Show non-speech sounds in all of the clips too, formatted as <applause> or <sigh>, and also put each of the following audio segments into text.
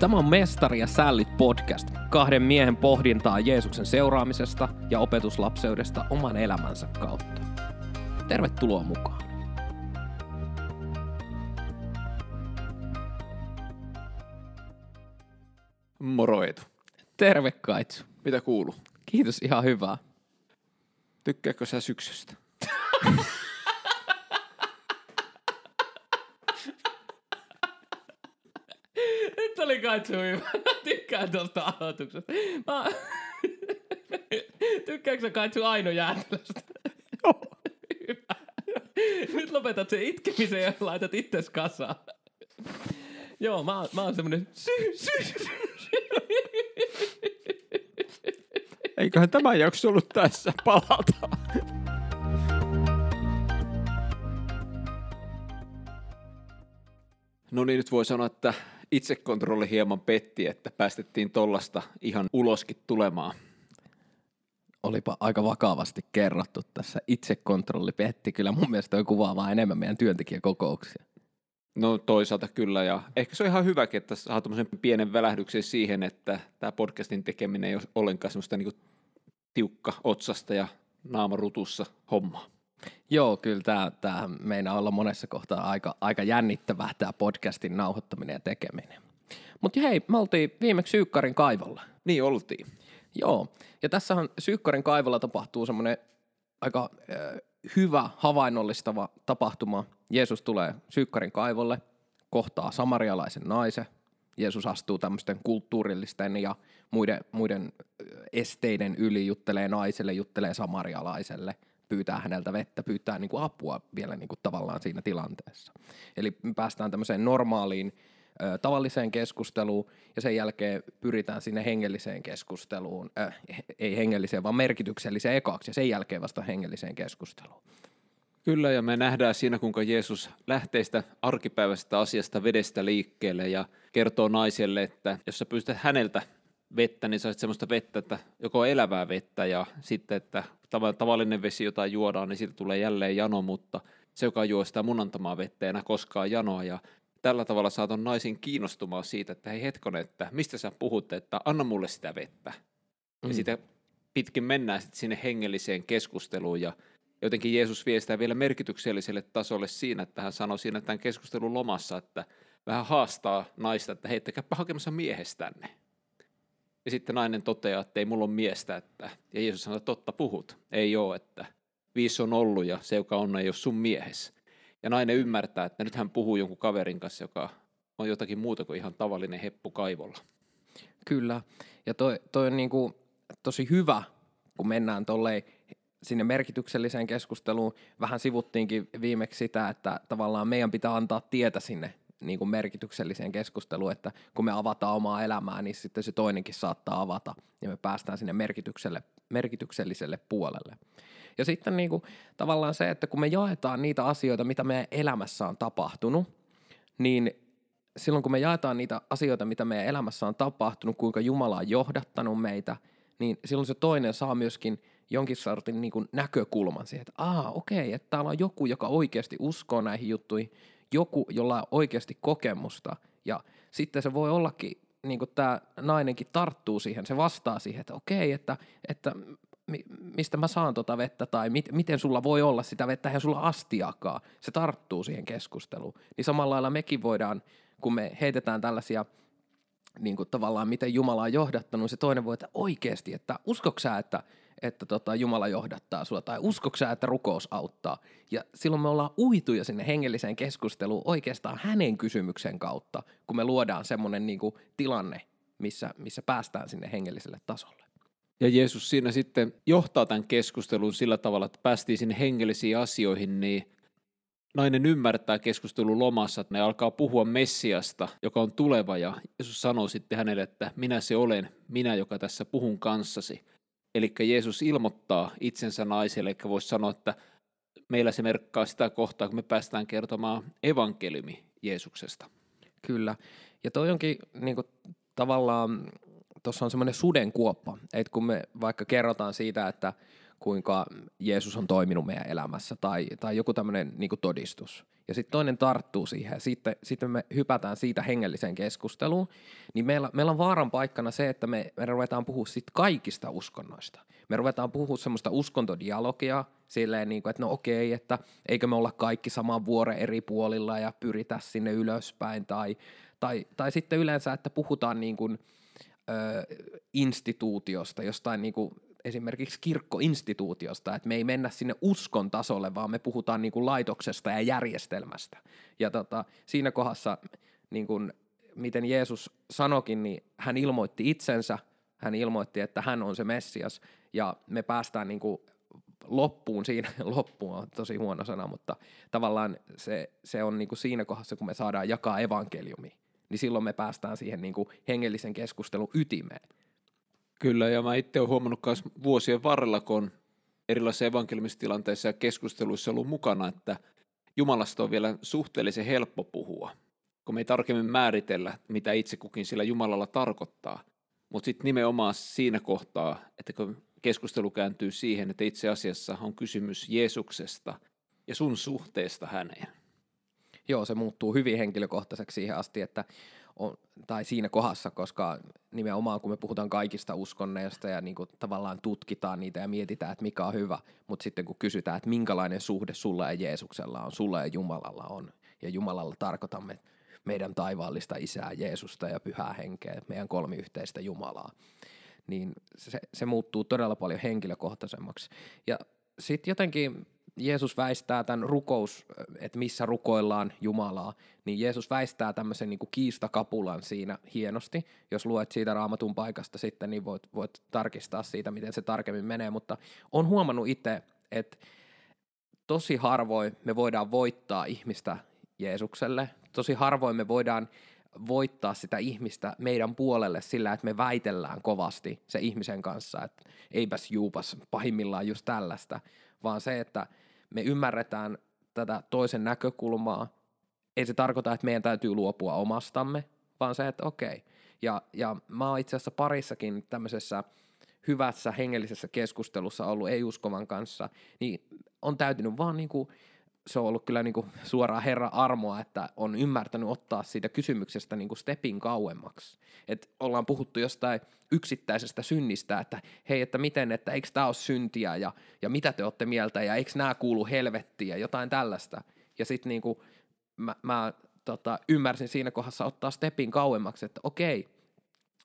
Tämä on Mestari ja Sällit podcast, kahden miehen pohdintaa Jeesuksen seuraamisesta ja opetuslapseudesta oman elämänsä kautta. Tervetuloa mukaan. Moro Eetu. Terve Kaitsu. Mitä kuuluu? Kiitos, ihan hyvää. Tykkääkö sä syksystä? <laughs> Kaitsu <laughs> hyvä. Mä tykkään tuosta aloituksesta. Mä... <laughs> Tykkääkö sä Kaitsu Aino? Joo. Hyvä. Nyt lopetat sen itkemisen ja laitat itses kasaan. Joo, mä, oon- mä oon semmonen sy, sy, sy, sy. Eiköhän tämä jakso ollut tässä. Palataan. No niin, nyt voi sanoa, että itsekontrolli hieman petti, että päästettiin tollasta ihan uloskin tulemaan. Olipa aika vakavasti kerrottu tässä. Itsekontrolli petti. Kyllä mun mielestä toi kuvaa vaan enemmän meidän työntekijäkokouksia. No toisaalta kyllä, ja ehkä se on ihan hyväkin, että saa tämmöisen pienen välähdyksen siihen, että tämä podcastin tekeminen ei ole ollenkaan semmoista niinku tiukka otsasta ja naamarutussa hommaa. Joo, kyllä tämä, tämä meinaa olla monessa kohtaa aika, aika jännittävää tämä podcastin nauhoittaminen ja tekeminen. Mutta hei, me oltiin viimeksi Syykkarin kaivolla. Niin oltiin. Joo, ja tässähän Syykkarin kaivolla tapahtuu semmoinen aika äh, hyvä havainnollistava tapahtuma. Jeesus tulee Syykkarin kaivolle, kohtaa samarialaisen naisen. Jeesus astuu tämmöisten kulttuurillisten ja muiden, muiden esteiden yli, juttelee naiselle, juttelee samarialaiselle, pyytää häneltä vettä, pyytää niin kuin apua vielä niin kuin tavallaan siinä tilanteessa. Eli me päästään tämmöiseen normaaliin ö, tavalliseen keskusteluun ja sen jälkeen pyritään sinne hengelliseen keskusteluun, äh, ei hengelliseen, vaan merkitykselliseen ekaksi ja sen jälkeen vasta hengelliseen keskusteluun. Kyllä, ja me nähdään siinä, kuinka Jeesus lähtee sitä arkipäiväisestä asiasta vedestä liikkeelle ja kertoo naiselle, että jos sä pystyt häneltä vettä, niin saisit semmoista vettä, että joko elävää vettä ja sitten, että tav- tavallinen vesi, jota juodaan, niin siitä tulee jälleen jano, mutta se, joka juo sitä mun antamaa vettä, ei enää koskaan janoa. Ja tällä tavalla saatan naisin kiinnostumaan siitä, että hei hetkonen, että mistä sä puhut, että anna mulle sitä vettä. Ja Mm. sitä pitkin mennään sitten sinne hengelliseen keskusteluun ja jotenkin Jeesus vie sitä vielä merkitykselliselle tasolle siinä, että hän sanoi siinä tämän keskustelun lomassa, että vähän haastaa naista, että heittäkääpä hakemassa miehestänne. Ja sitten nainen toteaa, että ei mulla ole miestä, että, ja Jeesus sanoo, totta puhut, ei ole, että viisi on ollut ja se, joka on, ei ole sun miehes. Ja nainen ymmärtää, että nyt hän puhuu jonkun kaverin kanssa, joka on jotakin muuta kuin ihan tavallinen heppu kaivolla. Kyllä, ja toi, toi on niinku tosi hyvä, kun mennään tolleen sinne merkitykselliseen keskusteluun. Vähän sivuttiinkin viimeksi sitä, että tavallaan meidän pitää antaa tietä sinne niin kuin merkitykselliseen keskusteluun, että kun me avataan omaa elämää, niin sitten se toinenkin saattaa avata ja me päästään sinne merkitykselle, merkitykselliselle puolelle. Ja sitten niin kuin, tavallaan se, että kun me jaetaan niitä asioita, mitä meidän elämässä on tapahtunut, niin silloin kun me jaetaan niitä asioita, mitä meidän elämässä on tapahtunut, kuinka Jumala on johdattanut meitä, niin silloin se toinen saa myöskin jonkin sortin niin näkökulman siihen, että aa okei, että täällä on joku, joka oikeasti uskoo näihin juttuihin, joku, jolla on oikeasti kokemusta ja sitten se voi ollakin, niin kuin tämä nainenkin tarttuu siihen, se vastaa siihen, että okei, että, että mi- mistä mä saan tota vettä tai mit, miten sulla voi olla sitä vettä, eihän sulla astiakaan. Se tarttuu siihen keskusteluun. Niin samalla lailla mekin voidaan, kun me heitetään tällaisia niin kuin tavallaan miten Jumala on johdattanut, se toinen voi, että oikeasti, että uskoks sä, että, että tota, Jumala johdattaa sua, tai uskoks sä, että rukous auttaa. Ja silloin me ollaan uituja sinne hengelliseen keskusteluun oikeastaan hänen kysymyksen kautta, kun me luodaan semmoinen niin kuin tilanne, missä, missä päästään sinne hengelliselle tasolle. Ja Jeesus siinä sitten johtaa tämän keskustelun sillä tavalla, että päästiin sinne hengellisiin asioihin, niin nainen ymmärtää keskustelun lomassa, että ne alkaa puhua Messiasta, joka on tuleva, ja Jeesus sanoo sitten hänelle, että minä se olen, minä, joka tässä puhun kanssasi. Eli Jeesus ilmoittaa itsensä naiselle, eikä voisi sanoa, että meillä se merkkaa sitä kohtaa, kun me päästään kertomaan evankeliumi Jeesuksesta. Kyllä. Ja toi onkin niin kuin, tavallaan, tuossa on semmoinen sudenkuoppa, että kun me vaikka kerrotaan siitä, että kuinka Jeesus on toiminut meidän elämässä tai, tai joku tämmöinen niin todistus. Ja sitten toinen tarttuu siihen ja sitten, sitten me hypätään siitä hengelliseen keskusteluun, niin meillä, meillä on vaaran paikkana se, että me, me ruvetaan puhua siitä kaikista uskonnoista. Me ruvetaan puhua semmoista uskontodialogia silleen, niin kuin, että no okei, että eikö me olla kaikki saman vuoren eri puolilla ja pyritä sinne ylöspäin tai, tai, tai sitten yleensä, että puhutaan niin kuin, ö, instituutiosta, jostain niin kuin esimerkiksi kirkkoinstituutiosta, että me ei mennä sinne uskon tasolle, vaan me puhutaan niin kuin laitoksesta ja järjestelmästä. Ja tota, siinä kohdassa, niin kuin, miten Jeesus sanokin, niin hän ilmoitti itsensä, hän ilmoitti, että hän on se Messias, ja me päästään niin kuin loppuun siinä, <laughs> loppuun on tosi huono sana, mutta tavallaan se, se on niin kuin siinä kohdassa, kun me saadaan jakaa evankeliumi, niin silloin me päästään siihen niin kuin hengellisen keskustelun ytimeen. Kyllä, ja mä itse olen huomannut myös vuosien varrella, kun on erilaisissa evankeliumistilanteissa ja keskusteluissa ollut mukana, että Jumalasta on vielä suhteellisen helppo puhua, kun me ei tarkemmin määritellä, mitä itse kukin sillä Jumalalla tarkoittaa. Mutta sitten nimenomaan siinä kohtaa, että kun keskustelu kääntyy siihen, että itse asiassa on kysymys Jeesuksesta ja sun suhteesta häneen. Joo, se muuttuu hyvin henkilökohtaiseksi siihen asti, että on, tai siinä kohdassa, koska nimenomaan kun me puhutaan kaikista uskonneista ja niin kuin tavallaan tutkitaan niitä ja mietitään, että mikä on hyvä, mutta sitten kun kysytään, että minkälainen suhde sulla ja Jeesuksella on, sulla ja Jumalalla on, ja Jumalalla tarkoitamme meidän taivaallista isää Jeesusta ja pyhää henkeä, meidän kolmiyhteistä Jumalaa, niin se, se muuttuu todella paljon henkilökohtaisemmaksi. Ja sitten jotenkin Jeesus väistää tämän rukous, että missä rukoillaan Jumalaa, niin Jeesus väistää tämmöisen niin kuin kiistakapulan siinä hienosti. Jos luet siitä raamatun paikasta sitten, niin voit, voit tarkistaa siitä, miten se tarkemmin menee, mutta on huomannut itse, että tosi harvoin me voidaan voittaa ihmistä Jeesukselle, tosi harvoin me voidaan voittaa sitä ihmistä meidän puolelle sillä, että me väitellään kovasti se ihmisen kanssa, että eipäs juupas pahimmillaan just tällaista, vaan se, että me ymmärretään tätä toisen näkökulmaa, ei se tarkoita, että meidän täytyy luopua omastamme, vaan se, että okei. Ja, ja mä oon itse asiassa parissakin tämmöisessä hyvässä hengellisessä keskustelussa ollut ei-uskovan kanssa, niin on täytynyt vaan niin kuin se on ollut kyllä niin kuin suoraan Herran armoa, että on ymmärtänyt ottaa siitä kysymyksestä niin kuin stepin kauemmaksi. Et ollaan puhuttu jostain yksittäisestä synnistä, että hei, että miten, että eikö tämä ole syntiä ja, ja mitä te olette mieltä ja eikö nämä kuulu helvettiin ja jotain tällaista. Ja sitten niin kuin mä, mä tota, ymmärsin siinä kohdassa ottaa stepin kauemmaksi, että okei,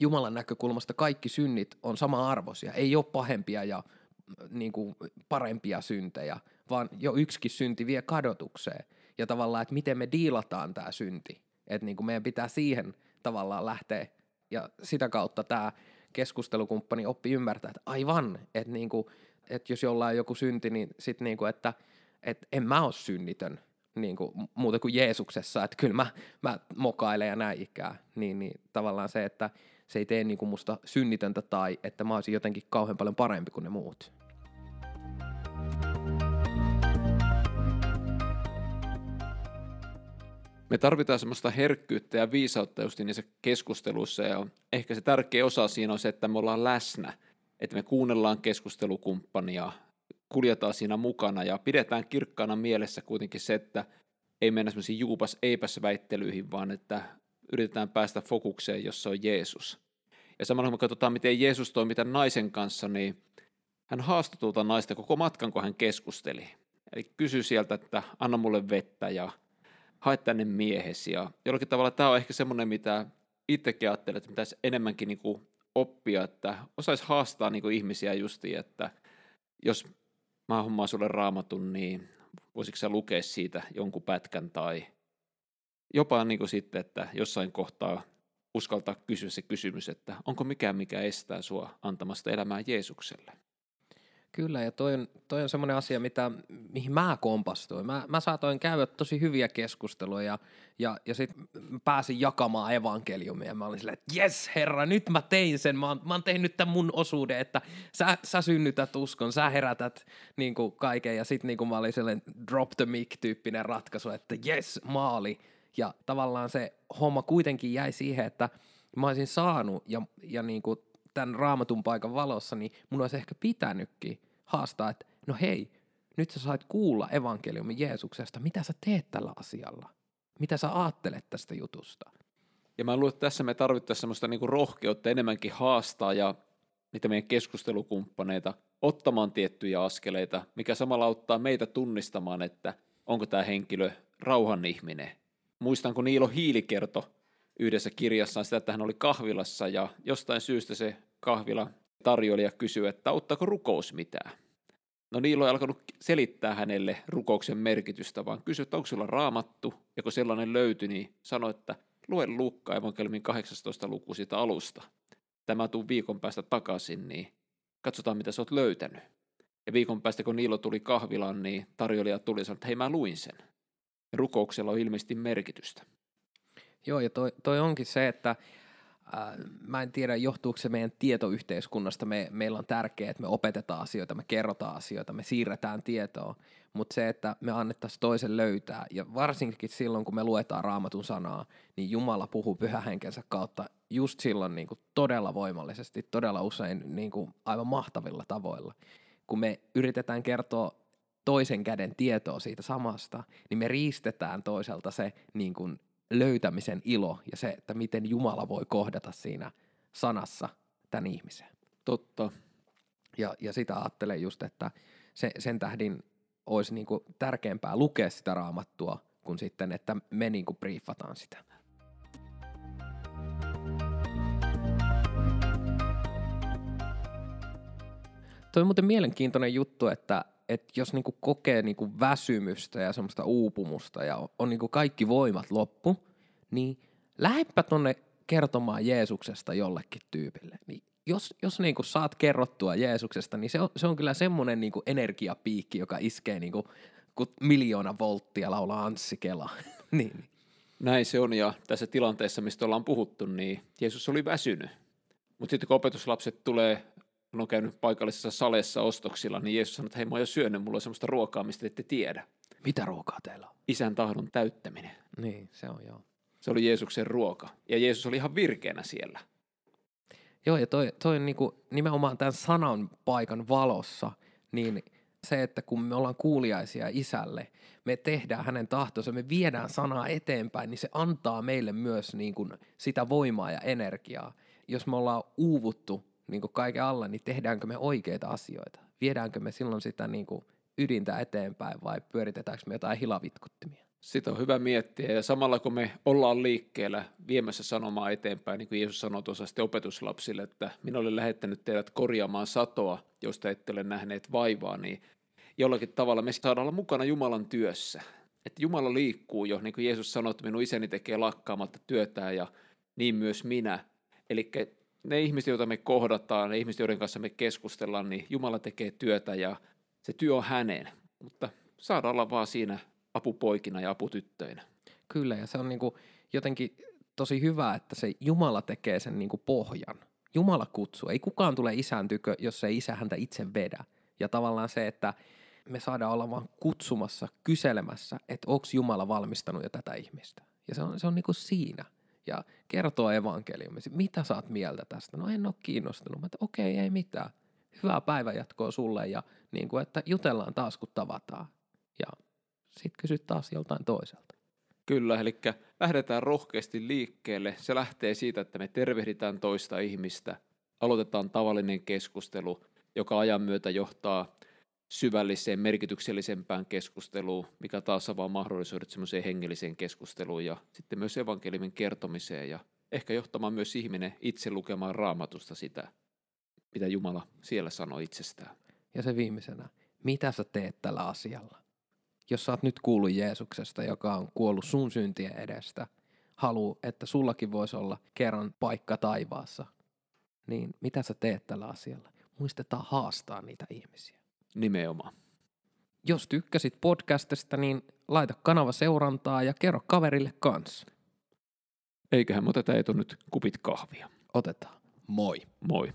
Jumalan näkökulmasta kaikki synnit on sama arvoisia, ei ole pahempia ja niin kuin parempia syntejä, vaan jo yksikin synti vie kadotukseen. Ja tavallaan, että miten me diilataan tämä synti. Että niin kuin meidän pitää siihen tavallaan lähteä. Ja sitä kautta tämä keskustelukumppani oppi ymmärtää, että aivan, että, niin kuin, että jos jollain on joku synti, niin sitten niin kuin, että, että en mä ole synnitön niin kuin, muuta kuin Jeesuksessa, että kyllä mä, mä mokailen ja näin ikää. Niin, niin tavallaan se, että se ei tee niin kuin musta synnitöntä tai että mä olisin jotenkin kauhean paljon parempi kuin ne muut. Me tarvitaan semmoista herkkyyttä ja viisautta just niissä keskusteluissa ja ehkä se tärkeä osa siinä on se, että me ollaan läsnä, että me kuunnellaan keskustelukumppania, kuljetaan siinä mukana ja pidetään kirkkaana mielessä kuitenkin se, että ei mennä semmoisiin juupas eipäs väittelyihin, vaan että yritetään päästä fokukseen, jossa on Jeesus. Ja samalla kun me katsotaan, miten Jeesus toimi tämän naisen kanssa, niin hän haastoi tuota naista koko matkan, kun hän keskusteli. Eli kysyi sieltä, että anna mulle vettä ja hae tänne miehesi. Ja jollakin tavalla tämä on ehkä semmoinen, mitä itsekin ajattelen, että pitäisi enemmänkin niin kuin oppia, että osaisi haastaa niin kuin ihmisiä justiin, että jos mä hommaan sulle raamatun, niin voisitko sä lukea siitä jonkun pätkän tai jopa niin kuin sitten, että jossain kohtaa uskaltaa kysyä se kysymys, että onko mikään, mikä estää sua antamasta elämää Jeesukselle. Kyllä, ja toi on, toi on semmoinen asia, mitä, mihin mä kompastuin. Mä, mä saatoin käydä tosi hyviä keskusteluja, ja, ja, sitten pääsin jakamaan evankeliumia, mä olin silleen, että jes herra, nyt mä tein sen, mä oon, mä oon tehnyt tämän mun osuuden, että sä, sä synnytät uskon, sä herätät niin kuin kaiken, ja sitten niin mä olin sellainen drop the mic-tyyppinen ratkaisu, että jes, maali, ja tavallaan se homma kuitenkin jäi siihen, että mä olisin saanut, ja, ja niin kuin tämän raamatun paikan valossa, niin mun olisi ehkä pitänytkin haastaa, että no hei, nyt sä sait kuulla evankeliumin Jeesuksesta, mitä sä teet tällä asialla? Mitä sä ajattelet tästä jutusta? Ja mä luulen, että tässä me tarvittaisiin semmoista niinku rohkeutta enemmänkin haastaa ja niitä meidän keskustelukumppaneita ottamaan tiettyjä askeleita, mikä samalla auttaa meitä tunnistamaan, että onko tämä henkilö rauhan ihminen. Muistan, kun Niilo Hiili kertoi yhdessä kirjassaan sitä, että hän oli kahvilassa ja jostain syystä se kahvila tarjoilija kysyi, että auttaako rukous mitään. No Niilo ei alkanut selittää hänelle rukouksen merkitystä, vaan kysyi, että onko sulla raamattu, ja kun sellainen löytyi, niin sanoi, että lue Lukka evankelmin 18 luku siitä alusta. Tämä tuu viikon päästä takaisin, niin katsotaan mitä sä oot löytänyt. Ja viikon päästä, kun Niilo tuli kahvilaan, niin tarjoilija tuli ja sanoi, että hei mä luin sen. Ja rukouksella on ilmeisesti merkitystä. Joo, ja toi, toi onkin se, että mä en tiedä, johtuuko se meidän tietoyhteiskunnasta. Me, meillä on tärkeää, että me opetetaan asioita, me kerrotaan asioita, me siirretään tietoa, mutta se, että me annettaisiin toisen löytää, ja varsinkin silloin, kun me luetaan raamatun sanaa, niin Jumala puhuu pyhähenkensä kautta just silloin niin kuin todella voimallisesti, todella usein niin kuin aivan mahtavilla tavoilla. Kun me yritetään kertoa toisen käden tietoa siitä samasta, niin me riistetään toiselta se niin kuin löytämisen ilo ja se, että miten Jumala voi kohdata siinä sanassa tämän ihmisen. Totta. Ja, ja sitä ajattelen just, että se, sen tähdin olisi niin kuin tärkeämpää lukea sitä raamattua, kuin sitten, että me niin kuin briefataan sitä. Toi on muuten mielenkiintoinen juttu, että, että jos niinku kokee niinku väsymystä ja semmoista uupumusta ja on, on niinku kaikki voimat loppu, niin lähdepä tonne kertomaan Jeesuksesta jollekin tyypille. Niin jos, jos niinku saat kerrottua Jeesuksesta, niin se on, se on kyllä semmoinen niinku energiapiikki, joka iskee niinku, kun miljoona volttia laulaa Anssi Kela. <laughs> niin. Näin se on, ja tässä tilanteessa, mistä ollaan puhuttu, niin Jeesus oli väsynyt. Mutta sitten kun opetuslapset tulee kun on käynyt paikallisessa salessa ostoksilla, niin Jeesus sanoi, että hei mä oon jo syönyt, mulla on semmoista ruokaa, mistä ette tiedä. Mitä ruokaa teillä on? Isän tahdon täyttäminen. Niin, se on joo. Se oli Jeesuksen ruoka. Ja Jeesus oli ihan virkeänä siellä. Joo, ja toi, toi on niinku nimenomaan tämän sanan paikan valossa, niin se, että kun me ollaan kuuliaisia isälle, me tehdään hänen tahtonsa, me viedään sanaa eteenpäin, niin se antaa meille myös niin kuin sitä voimaa ja energiaa. Jos me ollaan uuvuttu niin kuin kaiken alla, niin tehdäänkö me oikeita asioita? Viedäänkö me silloin sitä niin kuin ydintä eteenpäin vai pyöritetäänkö me jotain hilavitkuttimia? Sitä on hyvä miettiä ja samalla kun me ollaan liikkeellä viemässä sanomaa eteenpäin, niin kuin Jeesus sanoi tuossa sitten opetuslapsille, että minä olen lähettänyt teidät korjaamaan satoa, josta ette ole nähneet vaivaa, niin jollakin tavalla me saadaan olla mukana Jumalan työssä. Että Jumala liikkuu jo, niin kuin Jeesus sanoi, että minun isäni tekee lakkaamatta työtään ja niin myös minä. Eli ne ihmiset, joita me kohdataan, ne ihmiset, joiden kanssa me keskustellaan, niin Jumala tekee työtä ja se työ on hänen. Mutta saadaan olla vaan siinä apupoikina ja aputyttöinä. Kyllä, ja se on niinku jotenkin tosi hyvä, että se Jumala tekee sen niinku pohjan. Jumala kutsuu. Ei kukaan tule isän tykö, jos ei isä häntä itse vedä. Ja tavallaan se, että me saadaan olla vaan kutsumassa, kyselemässä, että onko Jumala valmistanut jo tätä ihmistä. Ja se on, se on niinku siinä ja kertoo evankeliumisi. Mitä saat mieltä tästä? No en ole kiinnostunut. Mä että okei, ei mitään. Hyvää päivänjatkoa sulle ja niin kuin, että jutellaan taas kun tavataan. Ja sitten kysyt taas joltain toiselta. Kyllä, eli lähdetään rohkeasti liikkeelle. Se lähtee siitä, että me tervehditään toista ihmistä, aloitetaan tavallinen keskustelu, joka ajan myötä johtaa syvälliseen, merkityksellisempään keskusteluun, mikä taas avaa mahdollisuudet semmoiseen hengelliseen keskusteluun ja sitten myös evankeliumin kertomiseen ja ehkä johtamaan myös ihminen itse lukemaan raamatusta sitä, mitä Jumala siellä sanoo itsestään. Ja se viimeisenä, mitä sä teet tällä asialla? Jos sä oot nyt kuullut Jeesuksesta, joka on kuollut sun syntien edestä, haluu, että sullakin voisi olla kerran paikka taivaassa, niin mitä sä teet tällä asialla? Muistetaan haastaa niitä ihmisiä. Nimenomaan. Jos tykkäsit podcastista, niin laita kanava seurantaa ja kerro kaverille kanssa. Eiköhän me oteta etu nyt kupit kahvia. Otetaan. Moi. Moi.